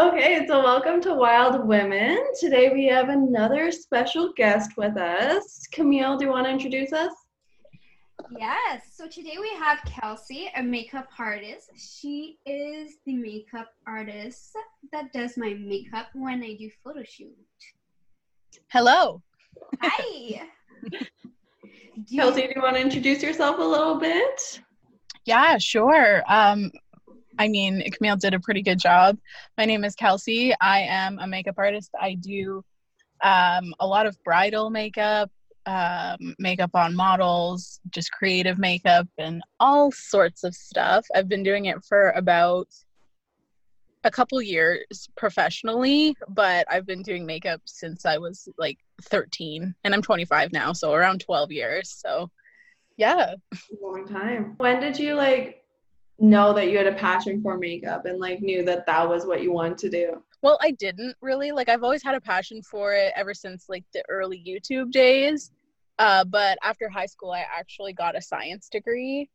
Okay, so welcome to Wild Women. Today we have another special guest with us. Camille, do you want to introduce us? Yes. So today we have Kelsey, a makeup artist. She is the makeup artist that does my makeup when I do photo shoot. Hello. Hi. Do Kelsey, do you want to introduce yourself a little bit? Yeah, sure. Um, I mean, Camille did a pretty good job. My name is Kelsey. I am a makeup artist. I do um, a lot of bridal makeup, um, makeup on models, just creative makeup, and all sorts of stuff. I've been doing it for about a couple years professionally, but I've been doing makeup since I was like 13 and I'm 25 now, so around 12 years. So, yeah. Long time. When did you like know that you had a passion for makeup and like knew that that was what you wanted to do? Well, I didn't really. Like I've always had a passion for it ever since like the early YouTube days. Uh, but after high school, I actually got a science degree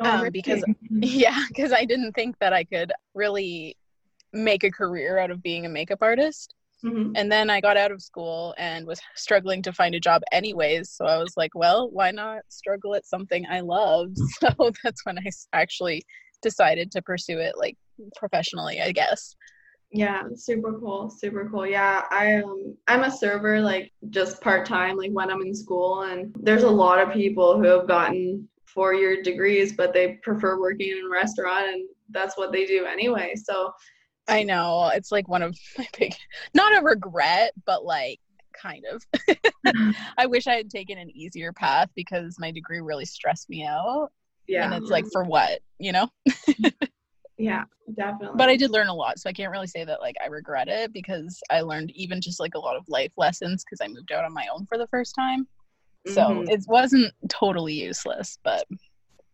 oh, um, because yeah because i didn't think that i could really make a career out of being a makeup artist mm-hmm. and then i got out of school and was struggling to find a job anyways. So i was like well why not struggle at something i love? So that's when i actually decided to pursue it like professionally i guess. Yeah super cool super cool. Yeah i um i'm a server like just part-time like when i'm in school. And there's a lot of people who have gotten four year degrees, but they prefer working in a restaurant and that's what they do anyway. So I know it's like one of my big, not a regret, but like kind of. I wish I had taken an easier path because my degree really stressed me out. Yeah. And it's like, for what, you know? yeah, definitely. But I did learn a lot. So I can't really say that like I regret it because I learned even just like a lot of life lessons because I moved out on my own for the first time. So mm-hmm. it wasn't totally useless, but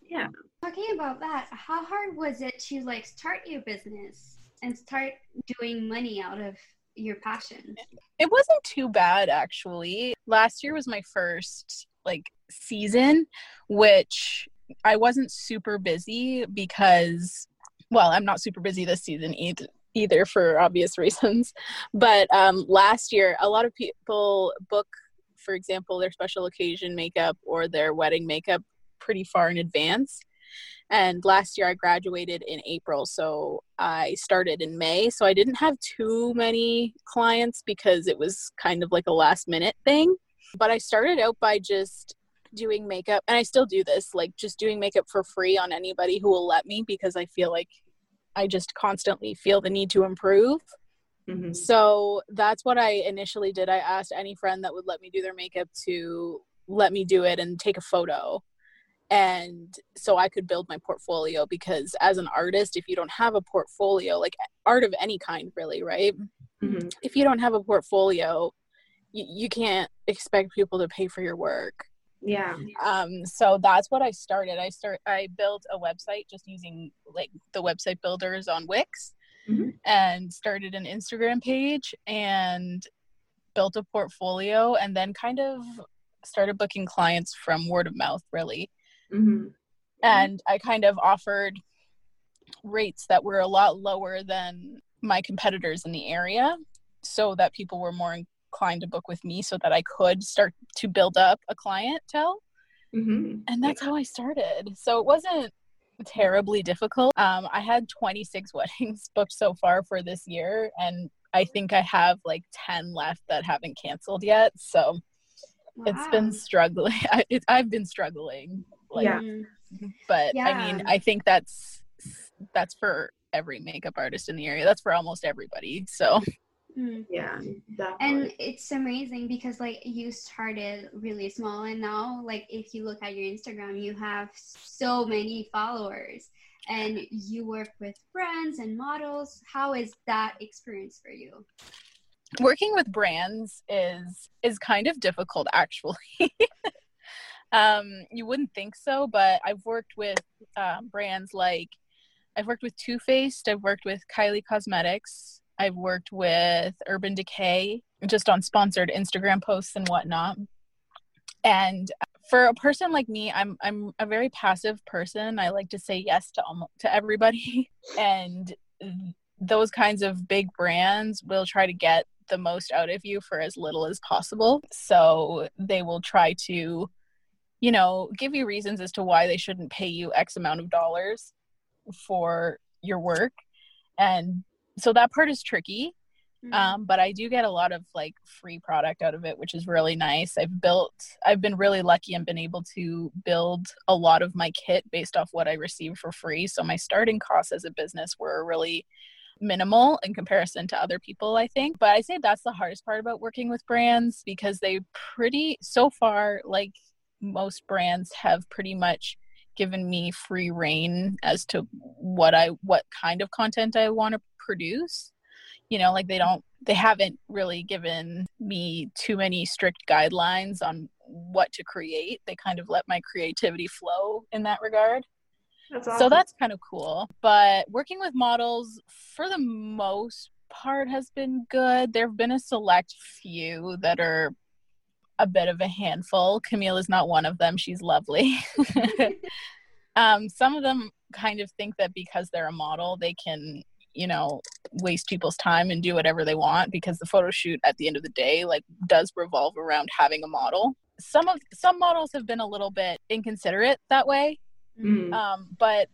yeah. Talking about that, how hard was it to like start your business and start doing money out of your passion? It wasn't too bad actually. Last year was my first like season, which I wasn't super busy because well, I'm not super busy this season either either for obvious reasons. But um, last year, a lot of people book for example, their special occasion makeup or their wedding makeup pretty far in advance. And last year I graduated in April, so I started in May. So I didn't have too many clients because it was kind of like a last minute thing. But I started out by just doing makeup, and I still do this, like just doing makeup for free on anybody who will let me because I feel like I just constantly feel the need to improve. Mm-hmm. So that's what I initially did. I asked any friend that would let me do their makeup to let me do it and take a photo. And so I could build my portfolio because as an artist, if you don't have a portfolio, like art of any kind, really, right? Mm-hmm. If you don't have a portfolio, you, you can't expect people to pay for your work. Yeah. Um, so that's what I started. I start I built a website just using like the website builders on Wix mm-hmm. and started an Instagram page and built a portfolio and then kind of started booking clients from word of mouth really mm-hmm. and i kind of offered rates that were a lot lower than my competitors in the area so that people were more inclined to book with me so that i could start to build up a clientele mm-hmm. and that's how i started so it wasn't terribly difficult. Um, I had 26 weddings booked so far for this year, and I think I have like 10 left that haven't canceled yet. So wow. it's been struggling. I, it, I've been struggling. Like, yeah. But yeah. I mean, I think that's that's for every makeup artist in the area. That's for almost everybody. So Mm. Yeah, definitely. And it's amazing because like you started really small and now like if you look at your Instagram you have so many followers and you work with brands and models. How is that experience for you? Working with brands is is kind of difficult actually. Um you wouldn't think so, but I've worked with um, brands like I've worked with Too Faced, I've worked with Kylie Cosmetics, I've worked with Urban Decay just on sponsored Instagram posts and whatnot. And for a person like me, I'm I'm a very passive person. I like to say yes to almost to everybody, and those kinds of big brands will try to get the most out of you for as little as possible. So they will try to, you know, give you reasons as to why they shouldn't pay you X amount of dollars for your work. And so that part is tricky. Mm-hmm. Um, but I do get a lot of like free product out of it, which is really nice. I've built, I've been really lucky and been able to build a lot of my kit based off what I received for free. So my starting costs as a business were really minimal in comparison to other people, I think. But I say that's the hardest part about working with brands because they pretty, so far, like most brands have pretty much given me free rein as to what I, what kind of content I want to produce. You know, like they don't, they haven't really given me too many strict guidelines on what to create. They kind of let my creativity flow in that regard. That's awesome. So that's kind of cool. But working with models, for the most part, has been good. There have been a select few that are a bit of a handful. Camille is not one of them. She's lovely. um, some of them kind of think that because they're a model, they can, you know, waste people's time and do whatever they want because the photo shoot at the end of the day, like, does revolve around having a model. Some of some models have been a little bit inconsiderate that way Mm. Um, but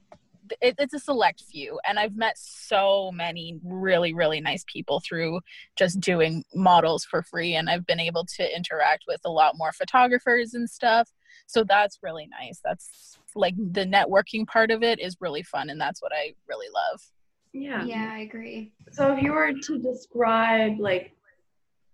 it, it's a select few and i've met so many really really nice people through just doing models for free and i've been able to interact with a lot more photographers and stuff. So that's really nice. That's like the networking part of it is really fun and that's what i really love. Yeah. Yeah i agree. So if you were to describe like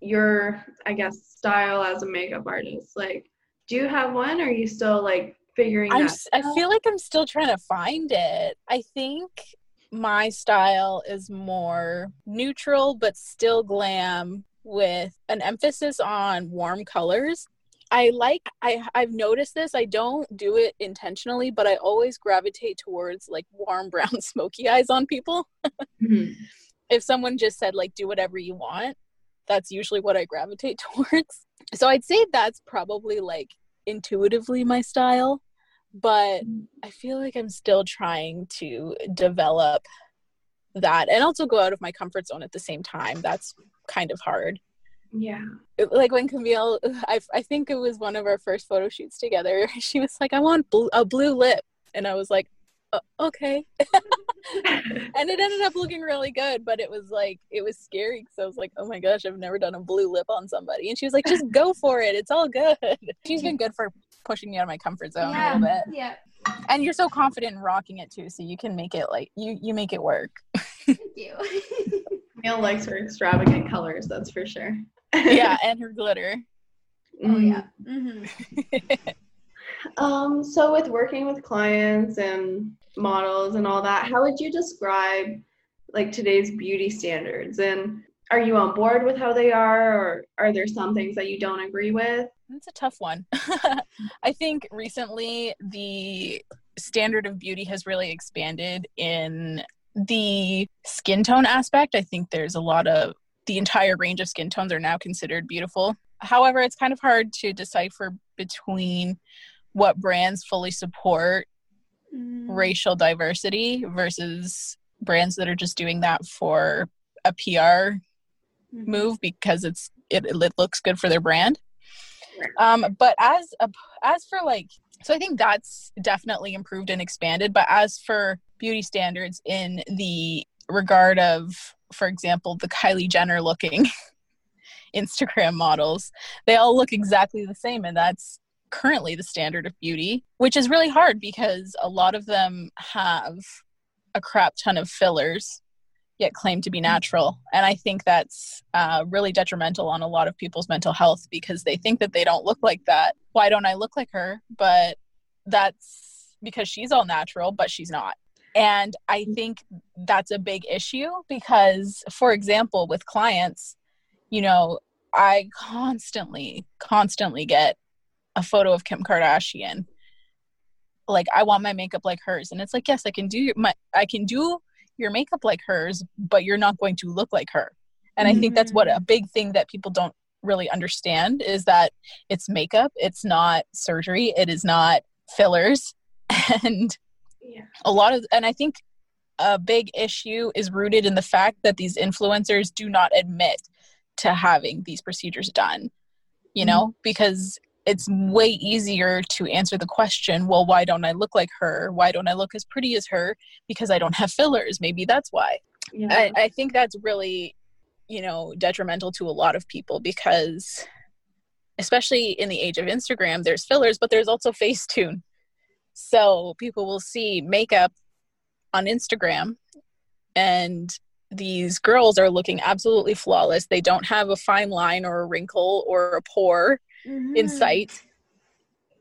your i guess style as a makeup artist like do you have one or are you still like figuring I'm, I feel like I'm still trying to find it. I think my style is more neutral but still glam with an emphasis on warm colors. I like I I've noticed this. I don't do it intentionally, but I always gravitate towards like warm brown smoky eyes on people. mm-hmm. If someone just said like do whatever you want, that's usually what I gravitate towards. So I'd say that's probably like intuitively my style but I feel like I'm still trying to develop that and also go out of my comfort zone at the same time. That's kind of hard. Yeah. Like when Camille, I, I think it was one of our first photo shoots together. She was like, I want bl- a blue lip. And I was like, uh, okay. and it ended up looking really good, but it was like, it was scary because I was like, oh my gosh, I've never done a blue lip on somebody. And she was like, just go for it. It's all good. She's been good for pushing me out of my comfort zone yeah, a little bit. Yeah. And you're so confident in rocking it too, so you can make it like you you make it work. Thank you. Neil likes her extravagant colors, that's for sure. yeah, and her glitter. Oh yeah. Mm-hmm. um, so with working with clients and models and all that, how would you describe like today's beauty standards and are you on board with how they are or are there some things that you don't agree with that's a tough one i think recently the standard of beauty has really expanded in the skin tone aspect i think there's a lot of the entire range of skin tones are now considered beautiful however it's kind of hard to decipher between what brands fully support mm. racial diversity versus brands that are just doing that for a PR. Move because it's it, it looks good for their brand. Um, but as a, as for like, so I think that's definitely improved and expanded. But as for beauty standards in the regard of, for example, the Kylie Jenner looking Instagram models, they all look exactly the same, and that's currently the standard of beauty, which is really hard because a lot of them have a crap ton of fillers yet claim to be natural. And I think that's uh, really detrimental on a lot of people's mental health because they think that they don't look like that. Why don't I look like her? But that's because she's all natural, but she's not. And I think that's a big issue because, for example, with clients, you know, I constantly, constantly get a photo of Kim Kardashian. Like I want my makeup like hers, and it's like, yes, I can do my, I can do your makeup like hers, but you're not going to look like her. And mm-hmm. I think that's what a mm-hmm. big thing that people don't really understand is that it's makeup, it's not surgery, it is not fillers. And yeah. a lot of, and I think a big issue is rooted in the fact that these influencers do not admit to having these procedures done you know mm-hmm. because it's way easier to answer the question well why don't i look like her? Why don't i look as pretty as her? Because i don't have fillers. Maybe that's why. Yeah. I, I think that's really you know detrimental to a lot of people because especially in the age of instagram there's fillers but there's also facetune so people will see makeup on instagram and these girls are looking absolutely flawless. They don't have a fine line or a wrinkle or a pore mm-hmm. in sight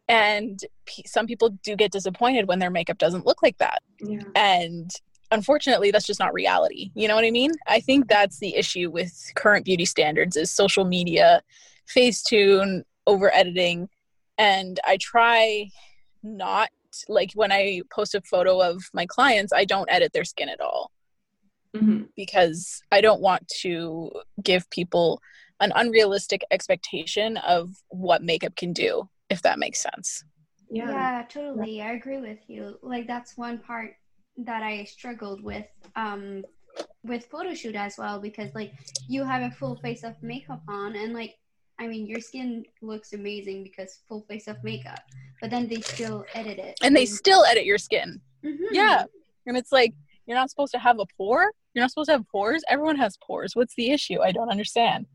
and p- some people do get disappointed when their makeup doesn't look like that yeah. and unfortunately that's just not reality you know what i mean i think that's the issue with current beauty standards is social media facetune over editing and i try not like when i post a photo of my clients i don't edit their skin at all mm-hmm. because i don't want to give people an unrealistic expectation of what makeup can do if that makes sense yeah. yeah totally i agree with you like that's one part that i struggled with um with photo shoot as well because like you have a full face of makeup on and like I mean, your skin looks amazing because full face of makeup, but then they still edit it. And they still edit your skin. Mm-hmm. Yeah. And it's like, you're not supposed to have a pore. You're not supposed to have pores. Everyone has pores. What's the issue? I don't understand.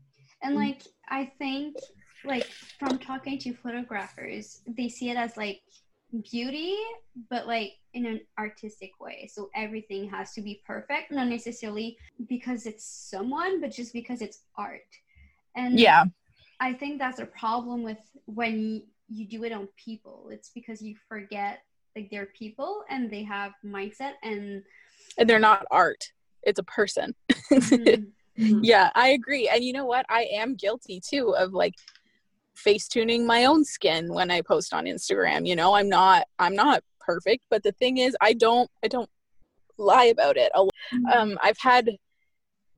And like I think like from talking to photographers, they see it as like beauty, but like in an artistic way. So everything has to be perfect, not necessarily because it's someone, but just because it's art. And yeah, I think that's a problem with when you do it on people. It's because you forget like they're people and they have mindset and and they're not art. It's a person. Mm-hmm. Mm-hmm. Yeah, I agree. And you know what? I am guilty too of like face tuning my own skin when I post on Instagram. You know, I'm not I'm not perfect, but the thing is I don't I don't lie about it. Mm-hmm. Um I've had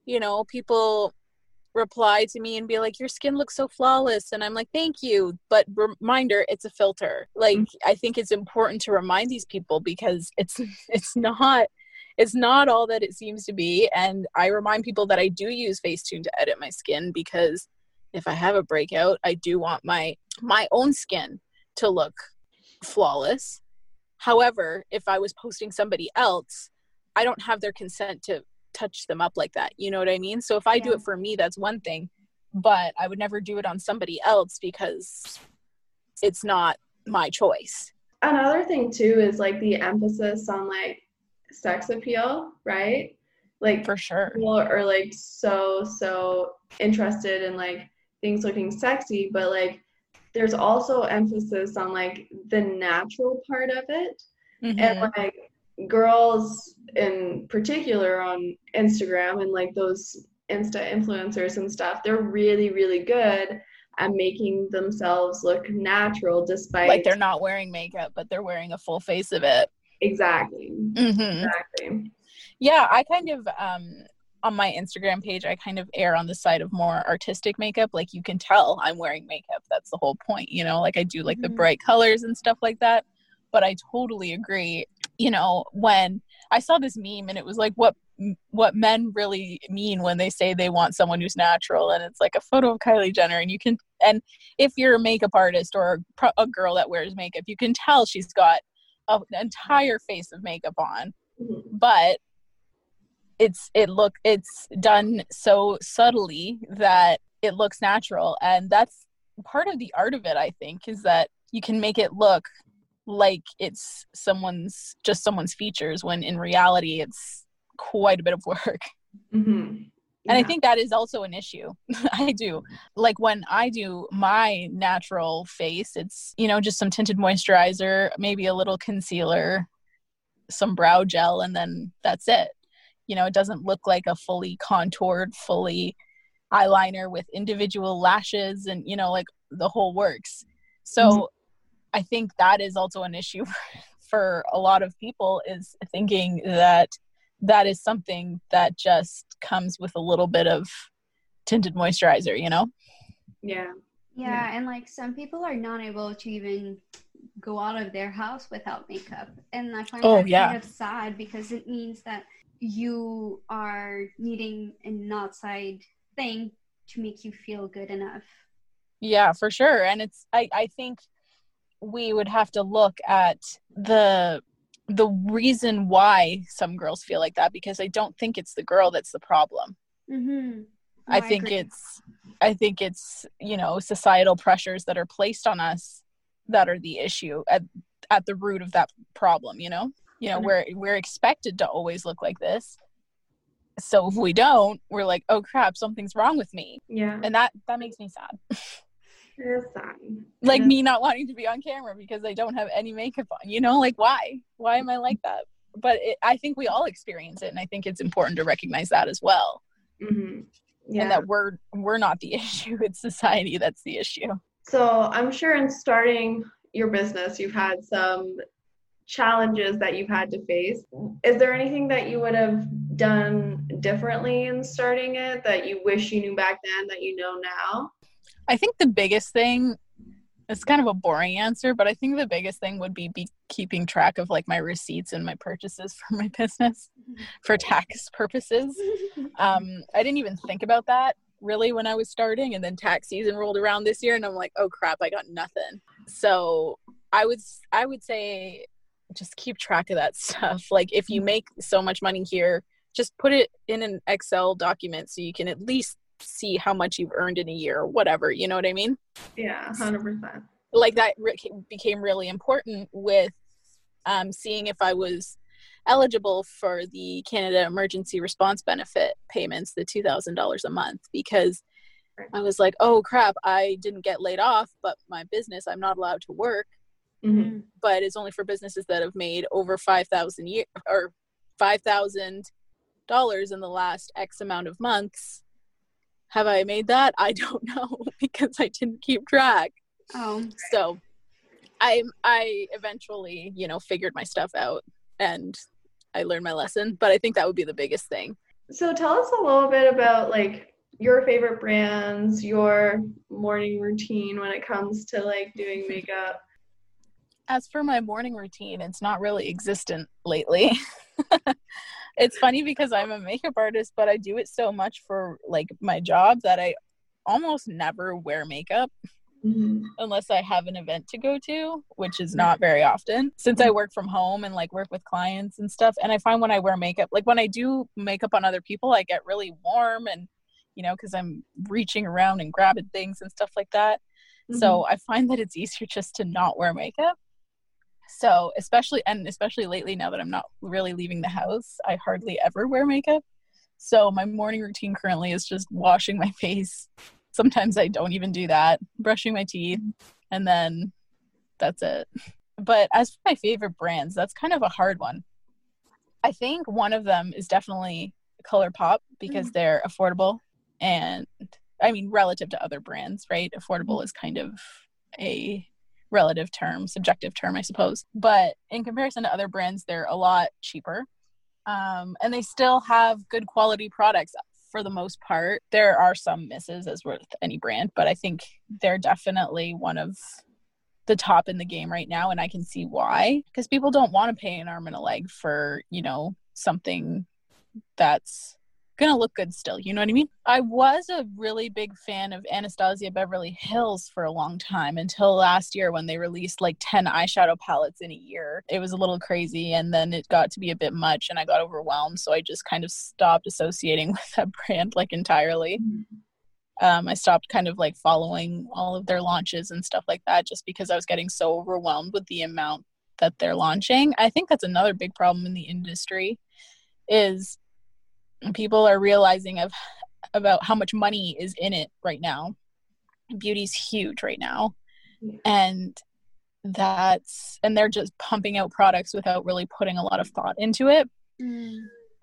you know, people reply to me and be like your skin looks so flawless and i'm like thank you but reminder it's a filter like mm-hmm. i think it's important to remind these people because it's it's not it's not all that it seems to be. And I remind people that I do use Facetune to edit my skin because if I have a breakout, I do want my my own skin to look flawless. However, if I was posting somebody else, I don't have their consent to touch them up like that. You know what I mean? So if I yeah. do it for me, that's one thing, but I would never do it on somebody else because it's not my choice. Another thing too is like the emphasis on like sex appeal, right? Like for sure. People are like so so interested in like things looking sexy, but like there's also emphasis on like the natural part of it. Mm-hmm. And like girls in particular on Instagram and like those Insta influencers and stuff, they're really, really good at making themselves look natural despite like they're not wearing makeup, but they're wearing a full face of it. Exactly. Mm-hmm. Exactly. Yeah, I kind of um on my Instagram page, I kind of err on the side of more artistic makeup. Like you can tell I'm wearing makeup. That's the whole point, you know. Like I do like mm-hmm. the bright colors and stuff like that. But I totally agree. You know, when I saw this meme and it was like what what men really mean when they say they want someone who's natural and it's like a photo of Kylie Jenner and you can and if you're a makeup artist or a, a girl that wears makeup you can tell she's got an entire face of makeup on mm-hmm. but it's it look it's done so subtly that it looks natural and that's part of the art of it i think is that you can make it look like it's someone's just someone's features when in reality it's quite a bit of work mm-hmm. And I think that is also an issue. I do. Like when I do my natural face, it's, you know, just some tinted moisturizer, maybe a little concealer, some brow gel, and then that's it. You know, it doesn't look like a fully contoured, fully eyeliner with individual lashes and, you know, like the whole works. So mm-hmm. I think that is also an issue for a lot of people is thinking that that is something that just comes with a little bit of tinted moisturizer, you know? Yeah. Yeah, Yeah. and like some people are not able to even go out of their house without makeup. And I find Oh, that yeah. kind of sad because it means that you are needing an outside thing to make you feel good enough. Yeah, for sure. And it's I, I think we would have to look at the the reason why some girls feel like that because I don't think it's the girl that's the problem. Mm-hmm. I think it's I think it's, you know, societal pressures that are placed on us that are the issue at at the root of that problem, you know? You know, we're we're expected to always look like this. So if we don't, we're like, "Oh crap, something's wrong with me." Yeah. And that that makes me sad. Sad. like me not wanting to be on camera because I don't have any makeup on. You know, like why? Why am I like that? But it, I think we all experience it, and I think it's important to recognize that as well, Mhm. Yeah. and that we're we're not the issue; it's society that's the issue. So I'm sure in starting your business, you've had some challenges that you've had to face. Is there anything that you would have done differently in starting it that you wish you knew back then that you know now? I think the biggest thing. It's kind of a boring answer, but I think the biggest thing would be, be keeping track of like my receipts and my purchases for my business for tax purposes. um, I didn't even think about that really when I was starting, and then tax season rolled around this year, and I'm like, oh crap, I got nothing. So I would I would say just keep track of that stuff. Like if you make so much money here, just put it in an Excel document so you can at least see how much you've earned in a year or whatever. You know what I mean? Yeah, hundred percent. like that re- became really important with um, seeing if I was eligible for the Canada Emergency Response Benefit payments, the $2,000 a month, because I was like, oh crap, I didn't get laid off, but my business, I'm not allowed to work, hmm but it's only for businesses that have made over 5,000 year or $5,000 in the last X amount of months. Have I made that? I don't know because I didn't keep track Oh, so i i eventually you know figured my stuff out and i learned my lesson but i think that would be the biggest thing So tell us a little bit about like your favorite brands, your morning routine when it comes to like doing makeup. as for my morning routine it's not really existent lately it's funny because i'm a makeup artist but i do it so much for like my job that i almost never wear makeup Mhm. unless I have an event to go to, which is not very often since I work from home and like work with clients and stuff. And I find when I wear makeup, like when I do makeup on other people, I get really warm and, you know, because I'm reaching around and grabbing things and stuff like that. So I find that it's easier just to not wear makeup. So, especially, and especially lately now that I'm not really leaving the house, I hardly ever wear makeup. So, my morning routine currently is just washing my face. Sometimes I don't even do that, brushing my teeth, and then that's it. But as for my favorite brands, that's kind of a hard one. I think one of them is definitely ColourPop because mm-hmm. they're affordable and I mean relative to other brands, right? Affordable is kind of a relative term, subjective term, I suppose. But in comparison to other brands, they're a lot cheaper. Um, and they still have good quality products for the most part. There are some misses as with any brand, but I think they're definitely one of the top in the game right now and I can see why because people don't want to pay an arm and a leg for, you know, something that's gonna look good still. You know what I mean? I was a really big fan of Anastasia Beverly Hills for a long time until last year when they released like 10 eyeshadow palettes in a year. It was a little crazy and then it got to be a bit much and I got overwhelmed. So I just kind of stopped associating with that brand like entirely. Um, I stopped kind of like following all of their launches and stuff like that just because I was getting so overwhelmed with the amount that they're launching. I think that's another big problem in the industry is people are realizing of about how much money is in it right now. Beauty's huge right now. And that's and they're just pumping out products without really putting a lot of thought into it. Mm.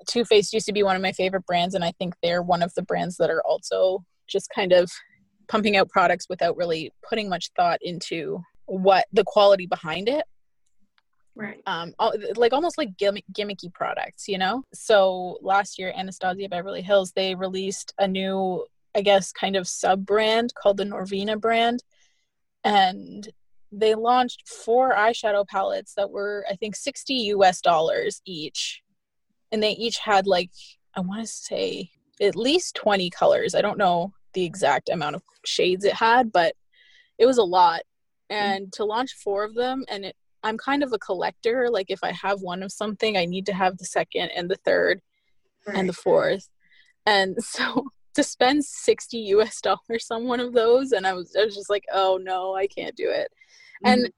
Too Faced used to be one of my favorite brands, and I think they're one of the brands that are also just kind of pumping out products without really putting much thought into what the quality behind it Right. um like almost like gimmick, gimmicky products you know so last year anastasia beverly hills they released a new I guess, kind of sub brand called the Norvina brand. And they launched four eyeshadow palettes that were, I think, 60 US dollars each. And they each had like, I want to say, at least 20 colors. I don't know the exact amount of shades it had, but it was a lot. And mm-hmm. to launch four of them, and it, I'm kind of a collector. Like, if I have one of something, I need to have the second and the third right. and the fourth. And so to spend 60 US dollars on one of those and I was I was just like, "Oh no, I can't do it." Mm-hmm. And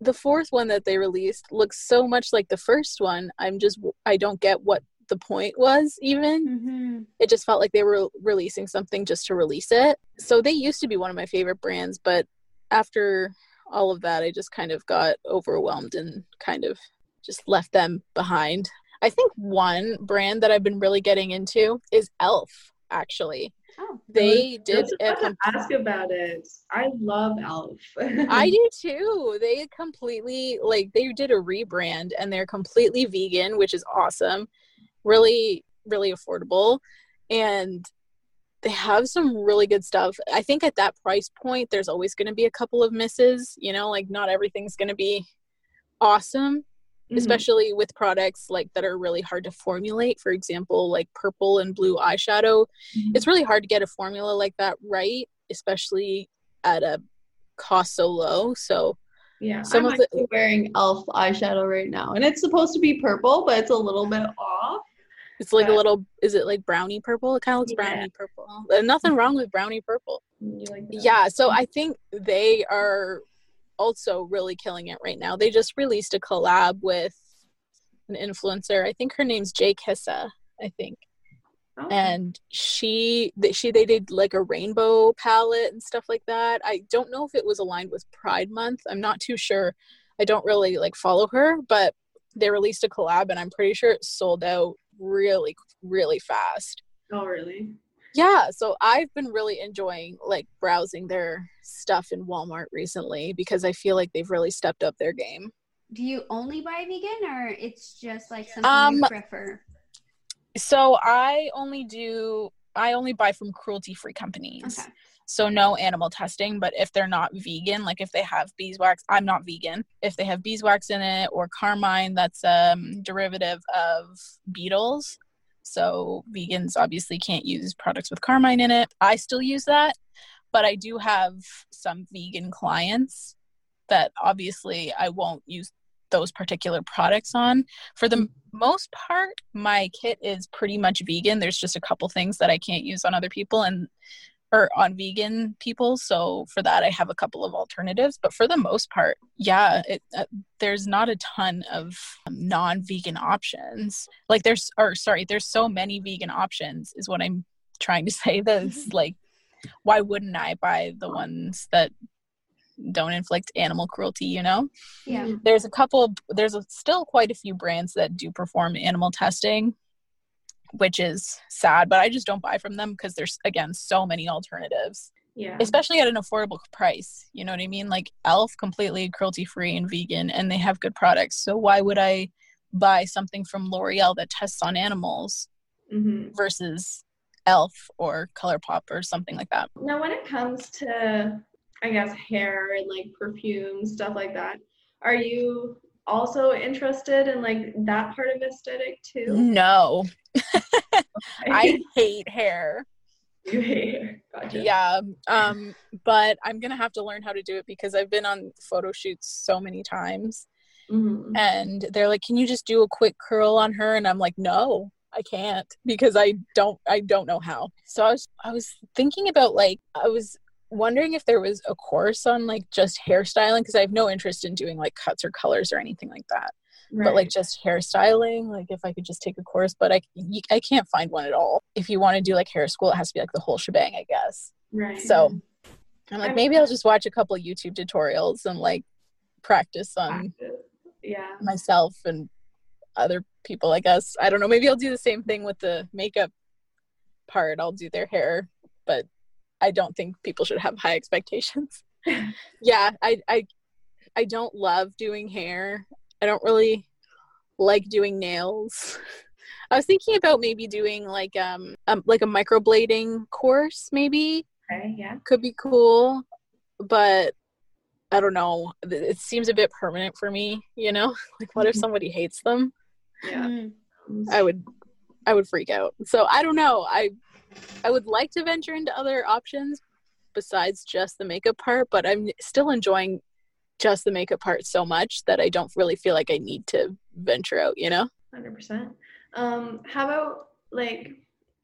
the fourth one that they released looks so much like the first one. I'm just I don't get what the point was even. Mm-hmm. It just felt like they were releasing something just to release it. So they used to be one of my favorite brands, but after all of that, I just kind of got overwhelmed and kind of just left them behind. I think one brand that I've been really getting into is Elf actually. Oh, they did comp- ask about it. I love Elf. I do too. They completely like they did a rebrand and they're completely vegan, which is awesome. Really, really affordable. And they have some really good stuff. I think at that price point, there's always going to be a couple of misses. You know, like not everything's going to be awesome mm-hmm. especially with products like that are really hard to formulate for example like purple and blue eyeshadow mm-hmm. it's really hard to get a formula like that right especially at a cost so low so yeah some I'm of the wearing elf eyeshadow right now and it's supposed to be purple but it's a little bit off it's like but, a little is it like brownie purple it kind of looks yeah. brownie purple uh, nothing wrong with brownie purple mm, like yeah so i think they are also really killing it right now. They just released a collab with an influencer. I think her name's Jay Kissa, I think. Oh. And she she they did like a rainbow palette and stuff like that. I don't know if it was aligned with Pride month. I'm not too sure. I don't really like follow her, but they released a collab and I'm pretty sure it sold out really really fast. Oh, really? yeah so i've been really enjoying like browsing their stuff in walmart recently because i feel like they've really stepped up their game do you only buy vegan or it's just like something um, you prefer so i only do i only buy from cruelty free companies okay. So no animal testing but if they're not vegan like if they have beeswax i'm not vegan if they have beeswax in it or carmine that's a um, derivative of beetles so vegans obviously can't use products with carmine in it. I still use that, but I do have some vegan clients that obviously I won't use those particular products on. For the most part, my kit is pretty much vegan. There's just a couple things that I can't use on other people and or on vegan people so for that i have a couple of alternatives but for the most part yeah it, uh, there's not a ton of um, non-vegan options. Like there's or sorry there's so many vegan options is what i'm trying to say that's mm-hmm. like why wouldn't i buy the ones that don't inflict animal cruelty you know? Yeah. Mm-hmm. There's a couple there's a, still quite a few brands that do perform animal testing which is sad, but I just don't buy from them because there's again so many alternatives. Yeah. Especially at an affordable price. You know what I mean? Like Elf completely cruelty free and vegan and they have good products. So why would I buy something from L'Oreal that tests on animals mm-hmm. versus Elf or ColourPop or something like that? Now when it comes to I guess hair and like perfume, stuff like that, are you also interested in like that part of aesthetic too? No. I hate hair. You hate hair. Gotcha. Yeah. Um, but I'm gonna have to learn how to do it because I've been on photo shoots so many times. Mm-hmm. And they're like, Can you just do a quick curl on her? And I'm like, No, I can't because I don't I don't know how. So I was I was thinking about like I was wondering if there was a course on like just hairstyling because I have no interest in doing like cuts or colors or anything like that. Right. But like just hairstyling, like if I could just take a course, but I I can't find one at all. If you want to do like hair school, it has to be like the whole shebang, I guess. Right. So I'm like, maybe I'll just watch a couple YouTube tutorials and like practice on yeah myself and other people. I guess I don't know. Maybe I'll do the same thing with the makeup part. I'll do their hair, but I don't think people should have high expectations. yeah, I I I don't love doing hair. I don't really like doing nails. I was thinking about maybe doing like um, um like a microblading course maybe. Okay, yeah. Could be cool, but I don't know. It seems a bit permanent for me, you know? Like what if Mhm. somebody hates them? Yeah. I would I would freak out. So I don't know. I I would like to venture into other options besides just the makeup part, but I'm still enjoying just the makeup part so much that I don't really feel like I need to venture out, you know? Hundred percent. Um, how about like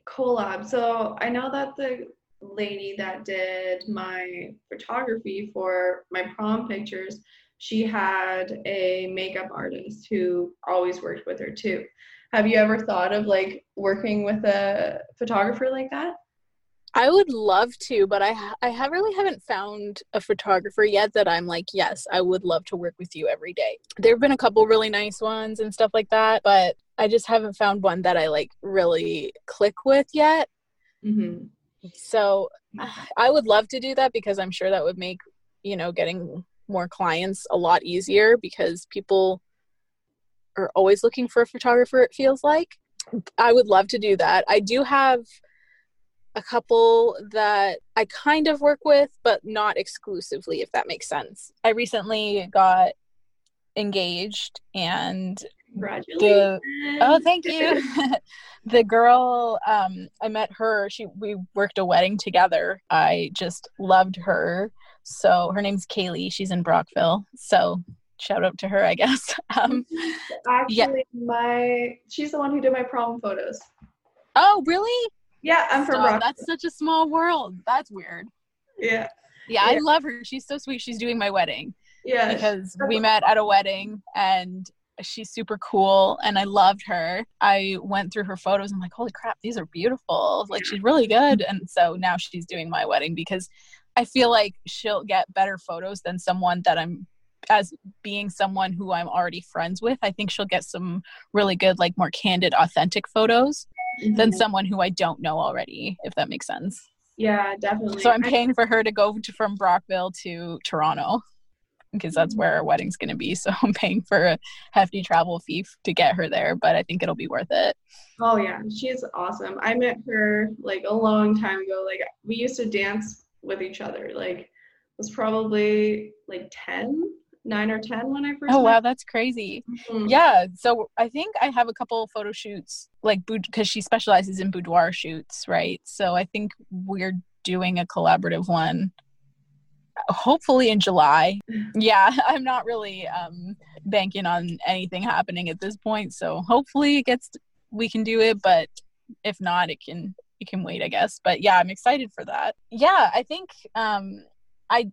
collab? So I know that the lady that did my photography for my prom pictures, she had a makeup artist who always worked with her too. Have you ever thought of like working with a photographer like that? I would love to, but I I have really haven't found a photographer yet that I'm like, yes, I would love to work with you every day. There've been a couple really nice ones and stuff like that, but I just haven't found one that I like really click with yet. Mm-hmm. So I would love to do that because I'm sure that would make, you know, getting more clients a lot easier because people are always looking for a photographer, it feels like. I would love to do that. I do have a couple that I kind of work with, but not exclusively, if that makes sense. I recently got engaged and Congratulations. Oh, thank you. the girl, um, I met her. She we worked a wedding together. I just loved her. So her name's Kaylee. She's in Brockville. So shout out to her, I guess. Um, Actually, yeah. my she's the one who did my prom photos. oh, really? Yeah, I'm from. Rock. That's such a small world. That's weird. Yeah, Yeah, I love her. She's so sweet. She's doing my wedding yeah. because we met at a wedding and she's super cool and I loved her. I went through her photos and I'm like, holy crap, these are beautiful. Like she's really good. And so now she's doing my wedding because I feel like she'll get better photos than someone that I'm as being someone who I'm already friends with. I think she'll get some really good, like more candid, authentic photos than Mhm. someone who I don't know already, if that makes sense. Yeah, definitely. So I'm paying for her to go to, from Brockville to Toronto because that's where our wedding's going to be. So I'm paying for a hefty travel fee to get her there, but I think it'll be worth it. Oh yeah, she's awesome. I met her like a long time ago. Like we used to dance with each other. Like it was probably like 10, 9 or 10 when I first Oh wow, met that's crazy. her. Yeah, so I think I have a couple photo shoots like because she specializes in boudoir shoots, right? So I think we're doing a collaborative one hopefully in July. Yeah, I'm not really um banking on anything happening at this point, so hopefully it gets we can do it, but if not it can it can wait, I guess. But yeah, I'm excited for that. Yeah, I think um I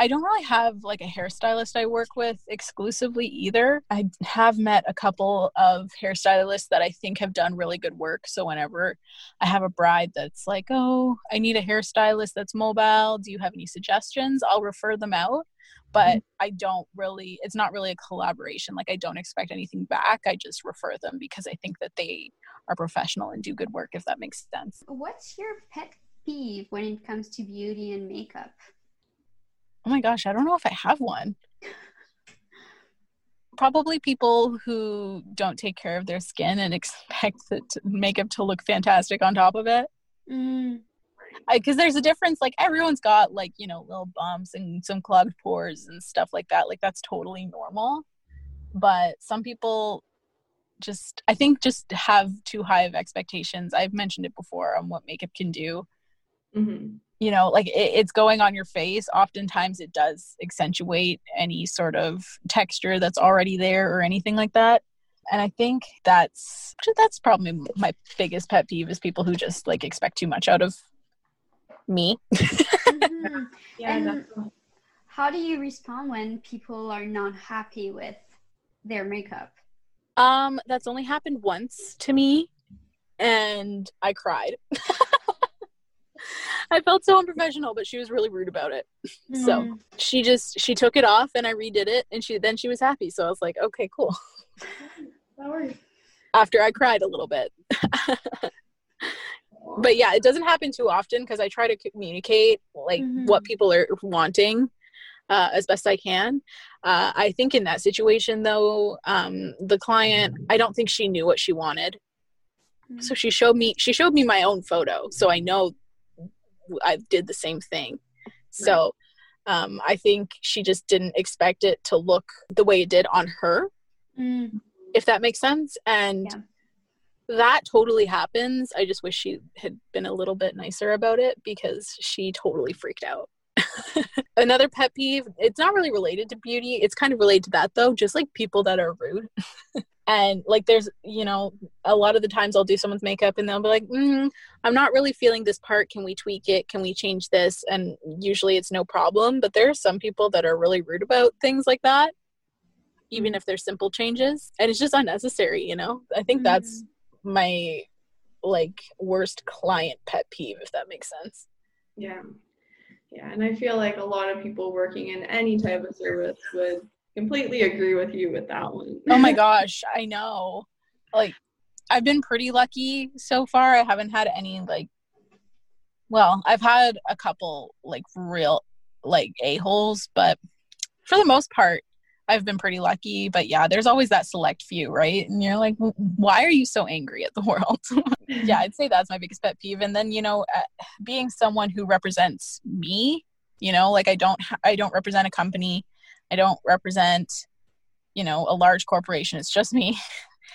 I don't really have like a hairstylist I work with exclusively either. I have met a couple of hairstylists that I think have done really good work. So whenever I have a bride that's like, "Oh, I need a hairstylist that's mobile. Do you have any suggestions?" I'll refer them out. But mm-hmm. I don't really it's not really a collaboration. Like I don't expect anything back. I just refer them because I think that they are professional and do good work if that makes sense. What's your pet peeve when it comes to beauty and makeup? Oh my gosh, I don't know if I have one. Probably people who don't take care of their skin and expect the t- makeup to look fantastic on top of it. Mm, Because there's a difference. Like everyone's got like you know little bumps and some clogged pores and stuff like that. Like that's totally normal. But some people just, I think, just have too high of expectations. I've mentioned it before on what makeup can do Mhm. you know like it, it's going on your face oftentimes it does accentuate any sort of texture that's already there or anything like that and i think that's that's probably my biggest pet peeve is people who just like expect too much out of me mhm. Yeah, And- definitely. How do you respond when people are not happy with their makeup? um that's only happened once to me and i cried i felt so unprofessional but she was really rude about it So- Mm, she just she took it off and i redid it and she then she was happy so i was like okay cool after I cried a little bit. but yeah, it doesn't happen too often because I try to communicate like Mhm. what people are wanting uh, as best I can. Uh, I think in that situation though, um, the client, I don't think she knew what she wanted. So she showed me she showed me my own photo, so I know I did the same thing. So um, I think she just didn't expect it to look the way it did on her, Mm. if that makes sense. And Yeah. that totally happens. I just wish she had been a little bit nicer about it because she totally freaked out. Another pet peeve, it's not really related to beauty. It's kind of related to that though, just like people that are rude. and like there's, you know, a lot of the times I'll do someone's makeup and they'll be like, mm, I'm not really feeling this part. Can we tweak it? Can we change this? And usually it's no problem. But there are some people that are really rude about things like that, even if they're simple changes. And it's just unnecessary, you know? I think that's my like worst client pet peeve, if that makes sense. Yeah. Yeah. And I feel like a lot of people working in any type of service would completely agree with you with that one. Oh my gosh, I know. Like, I've been pretty lucky so far. I haven't had any, like, well, I've had a couple, like, real, like, a-holes, but for the most part, I've been pretty lucky. But yeah, there's always that select few, right? And you're like, why are you so angry at the world? yeah, I'd say that's my biggest pet peeve. And then, you know, uh, being someone who represents me, you know, like I don't, ha- I don't represent a company. I don't represent, you know, a large corporation. It's just me.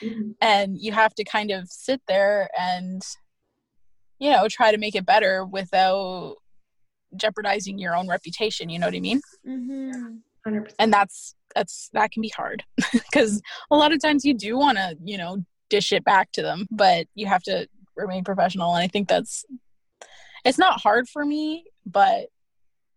Mhm. And you have to kind of sit there and, you know, try to make it better without jeopardizing your own reputation. You know what I mean? Mm-hmm. 100%. And that's, that's, that can be hard because a lot of times you do want to, you know, dish it back to them, but you have to remain professional. And I think that's, it's not hard for me, but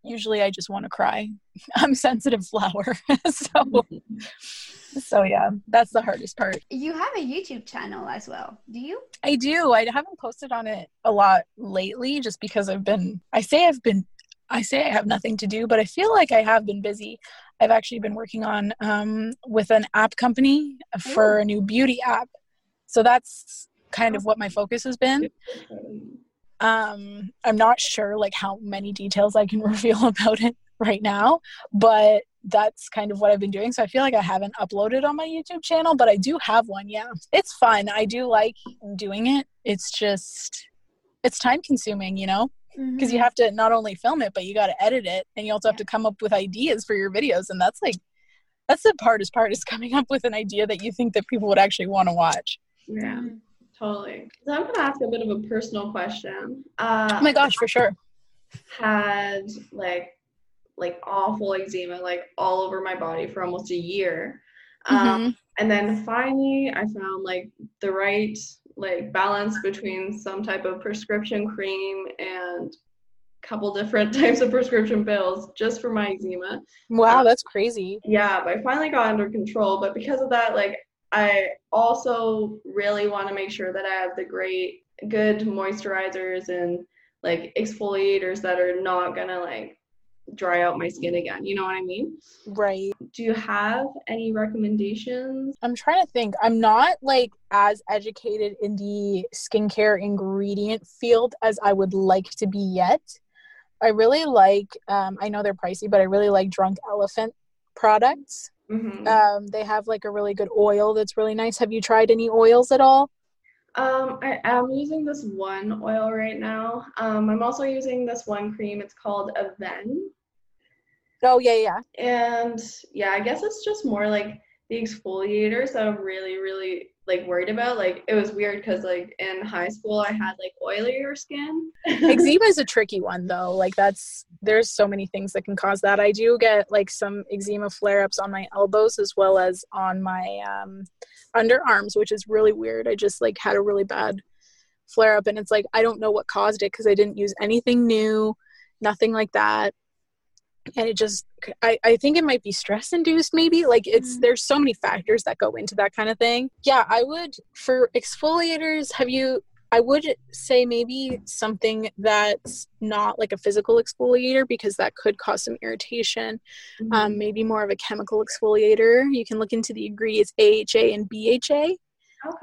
usually I just want to cry. I'm sensitive flower. so, mm-hmm. so yeah, that's the hardest part. You have a YouTube channel as well, do you? I do. I haven't posted on it a lot lately just because I've been I say I've been I say I have nothing to do, but I feel like I have been busy. I've actually been working on um with an app company for a new beauty app. So that's kind of what my focus has been. Um I'm not sure like how many details I can reveal about it right now, but that's kind of what I've been doing. So I feel like I haven't uploaded on my YouTube channel, but I do have one. Yeah. It's fun. I do like doing it. It's just it's time consuming, you know? Because you have to not only film it, but you got to edit it and you also have to come up with ideas for your videos and that's like that's the hardest part is coming up with an idea that you think that people would actually want to watch. Yeah, Mhm. totally. So I'm gonna ask a bit of a personal question. Uh, Oh my gosh, for sure. had like like awful eczema like all over my body for almost a year. Um, Mhm. and then finally I found like the right like balance between some type of prescription cream and a couple different types of prescription pills just for my eczema. Wow, um, that's crazy. Yeah, but I finally got under control. But because of that, like I also really want to make sure that I have the great good moisturizers and like exfoliators that are not gonna like dry out my skin again. You know what I mean? Right. Do you have any recommendations? I'm trying to think. I'm not like as educated in the skincare ingredient field as I would like to be yet. I really like, um, I know they're pricey, but I really like Drunk Elephant products. Mm-hmm. Um, they have like a really good oil that's really nice. Have you tried any oils at all? Um, I am using this one oil right now. Um, I'm also using this one cream. It's called Avène. Oh, yeah, yeah. And yeah, I guess it's just more like the exfoliators that I'm really, really like worried about. Like it was weird because like in high school I had like oilier skin. eczema is a tricky one though like that's there's so many things that can cause that i do get like some eczema flare-ups on my elbows as well as on my um underarms which is really weird i just like had a really bad flare up and it's like i don't know what caused it because i didn't use anything new nothing like that and it just I, I think it might be stress induced maybe like it's Mhm. there's so many factors that go into that kind of thing yeah i would for exfoliators have you I would say maybe something that's not like a physical exfoliator because that could cause some irritation. Um, maybe more of a chemical exfoliator. You can look into the ingredients AHA and BHA. Okay.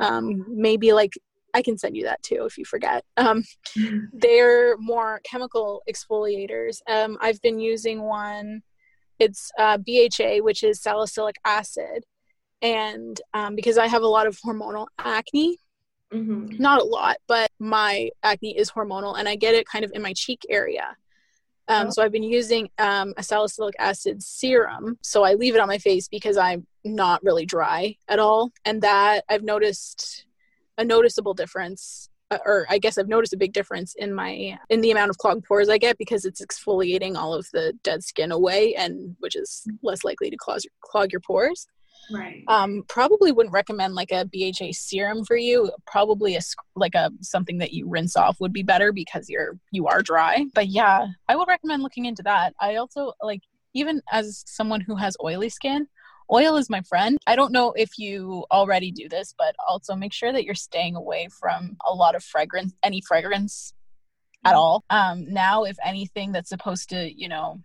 Um, maybe like I can send you that too if you forget. Um, Mhm. they're more chemical exfoliators. Um, I've been using one. It's uh, BHA, which is salicylic acid, and um, because I have a lot of hormonal acne, Mhm. not a lot, but my acne is hormonal and I get it kind of in my cheek area. Um. So I've been using um, a salicylic acid serum. So I leave it on my face because I'm not really dry at all. And that I've noticed a noticeable difference. uh, Or I guess I've noticed a big difference in my in the amount of clogged pores I get because it's exfoliating all of the dead skin away, and which is less likely to clog clog your pores. Right. Um, probably wouldn't recommend like a BHA serum for you. Probably a like a something that you rinse off would be better because you're you are dry. But yeah, I would recommend looking into that. I also like even as someone who has oily skin, oil is my friend. I don't know if you already do this, but also make sure that you're staying away from a lot of fragrance, any fragrance at all. Um, now, if anything that's supposed to, you know,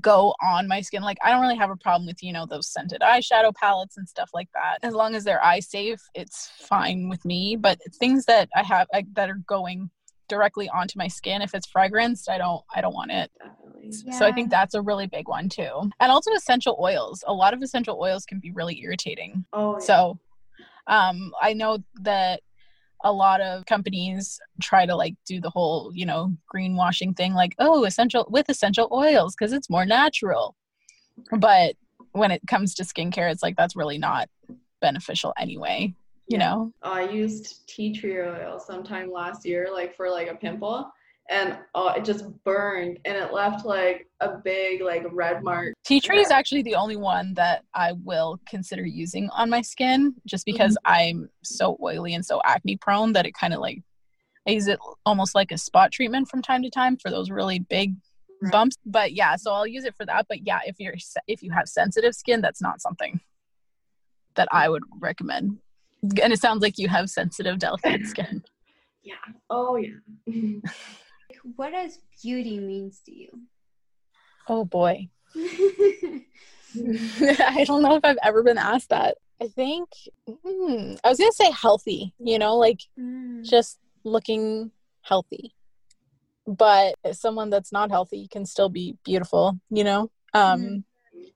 go on my skin. Like I don't really have a problem with, you know, those scented eyeshadow palettes and stuff like that. As long as they're eye safe, it's fine with me. But things that I have like, that are going directly onto my skin, if it's fragranced, I don't I don't want it. Definitely. So I think that's a really big one too. And also essential oils. A lot of essential oils can be really irritating. Oh, yeah. So um I know that a lot of companies try to like do the whole, you know, greenwashing thing like, "Oh, essential with essential oils because it's more natural." But when it comes to skincare, it's like that's really not beneficial anyway, you Yeah. know. I used tea tree oil sometime last year, like for like a pimple, and uh, it just burned, and it left like a big like red mark. Tea tree is actually the only one that I will consider using on my skin just because I'm so oily and so acne prone that it kind of like I use it almost like a spot treatment from time to time for those really big Right. bumps. But yeah, so I'll use it for that. But yeah, if you're if you have sensitive skin, that's not something that I would recommend. And it sounds like you have sensitive, delicate skin. Yeah. Oh yeah. What does beauty means to you? Oh boy. I don't know if I've ever been asked that. I think hmm, I was gonna say healthy, you know, like Mm. just looking healthy. But someone that's not healthy can still be beautiful, you know. Um, Mhm.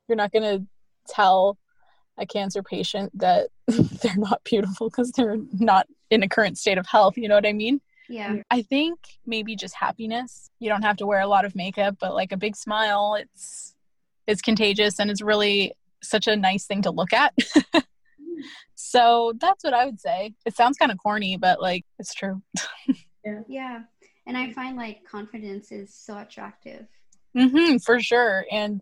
You're not gonna tell a cancer patient that they're not beautiful because they're not in a current state of health. You know what I mean? Yeah. I think maybe just happiness. You don't have to wear a lot of makeup, but like a big smile, it's it's contagious and it's really such a nice thing to look at. so that's what I would say. It sounds kind of corny, but like it's true. Yeah. Yeah. And I find like confidence is so attractive. hmm for sure. And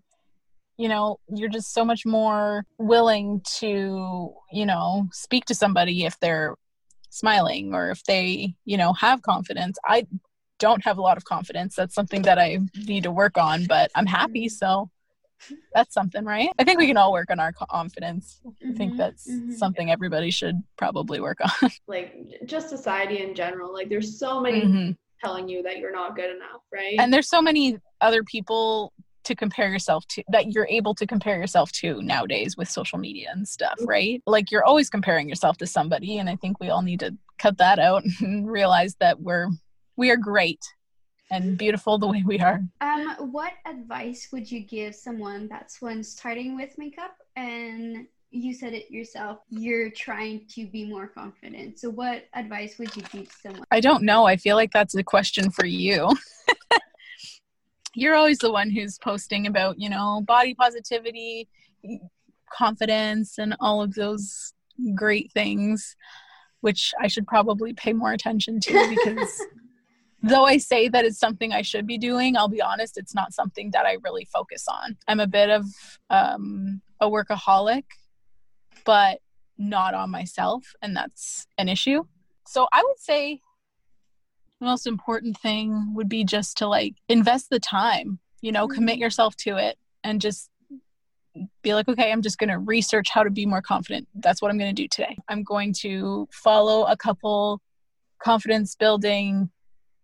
you know, you're just so much more willing to, you know, speak to somebody if they're smiling or if they, you know, have confidence. I don't have a lot of confidence. That's something that I need to work on, but I'm happy. So that's something, right? I think we can all work on our confidence. I think Mhm, that's mhm. something everybody should probably work on. like just society in general. Like there's so many Mhm. telling you that you're not good enough, right? And there's so many other people to compare yourself to that you're able to compare yourself to nowadays with social media and stuff, right? Like you're always comparing yourself to somebody and I think we all need to cut that out and realize that we're we are great and beautiful the way we are. Um, what advice would you give someone that's when starting with makeup and you said it yourself, you're trying to be more confident. So what advice would you give someone? I don't know. I feel like that's a question for you. You're always the one who's posting about, you know, body positivity, confidence, and all of those great things, which I should probably pay more attention to because though I say that it's something I should be doing, I'll be honest, it's not something that I really focus on. I'm a bit of um, a workaholic, but not on myself, and that's an issue. So I would say the most important thing would be just to like invest the time, you know, commit Mhm. yourself to it and just be like, okay, I'm just going to research how to be more confident. That's what I'm going to do today. I'm going to follow a couple confidence building,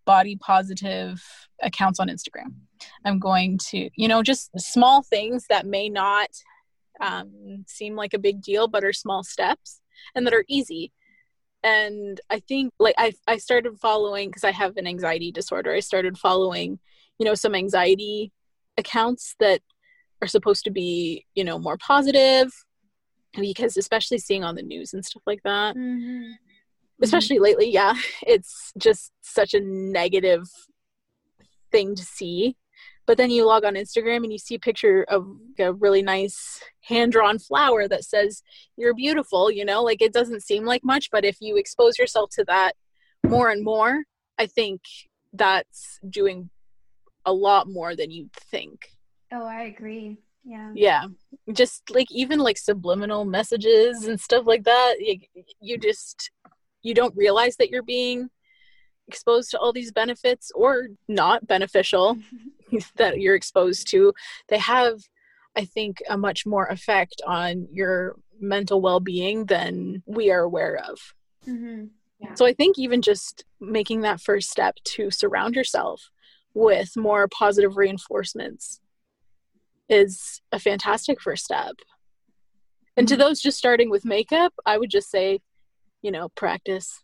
body positive accounts on Instagram. I'm going to, you know, just small things that may not um, seem like a big deal, but are small steps and that are easy and i think like i i started following because i have an anxiety disorder i started following you know some anxiety accounts that are supposed to be you know more positive because especially seeing on the news and stuff like that Mm-hmm. especially lately yeah it's just such a negative thing to see but then you log on instagram and you see a picture of a really nice hand-drawn flower that says you're beautiful you know like it doesn't seem like much but if you expose yourself to that more and more i think that's doing a lot more than you'd think Oh, I agree. Yeah. yeah just like even like subliminal messages and stuff like that you, you just you don't realize that you're being exposed to all these benefits or not beneficial that you're exposed to they have i think a much more effect on your mental well-being than we are aware of. Hmm so i think even just making that first step to surround yourself with more positive reinforcements is a fantastic first step. And to those just starting with makeup i would just say you know practice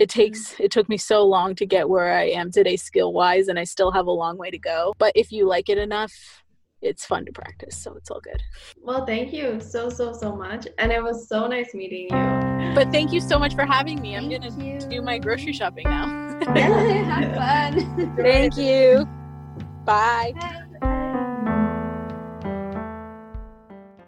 it takes mm-hmm. it took me so long to get where i am today skill wise and i still have a long way to go but if you like it enough it's fun to practice so it's all good Well, thank you so, so, so much. And it was so nice meeting you. but thank you so much for having me i'm Thank gonna you. do my grocery shopping now Have fun. thank you bye Bye.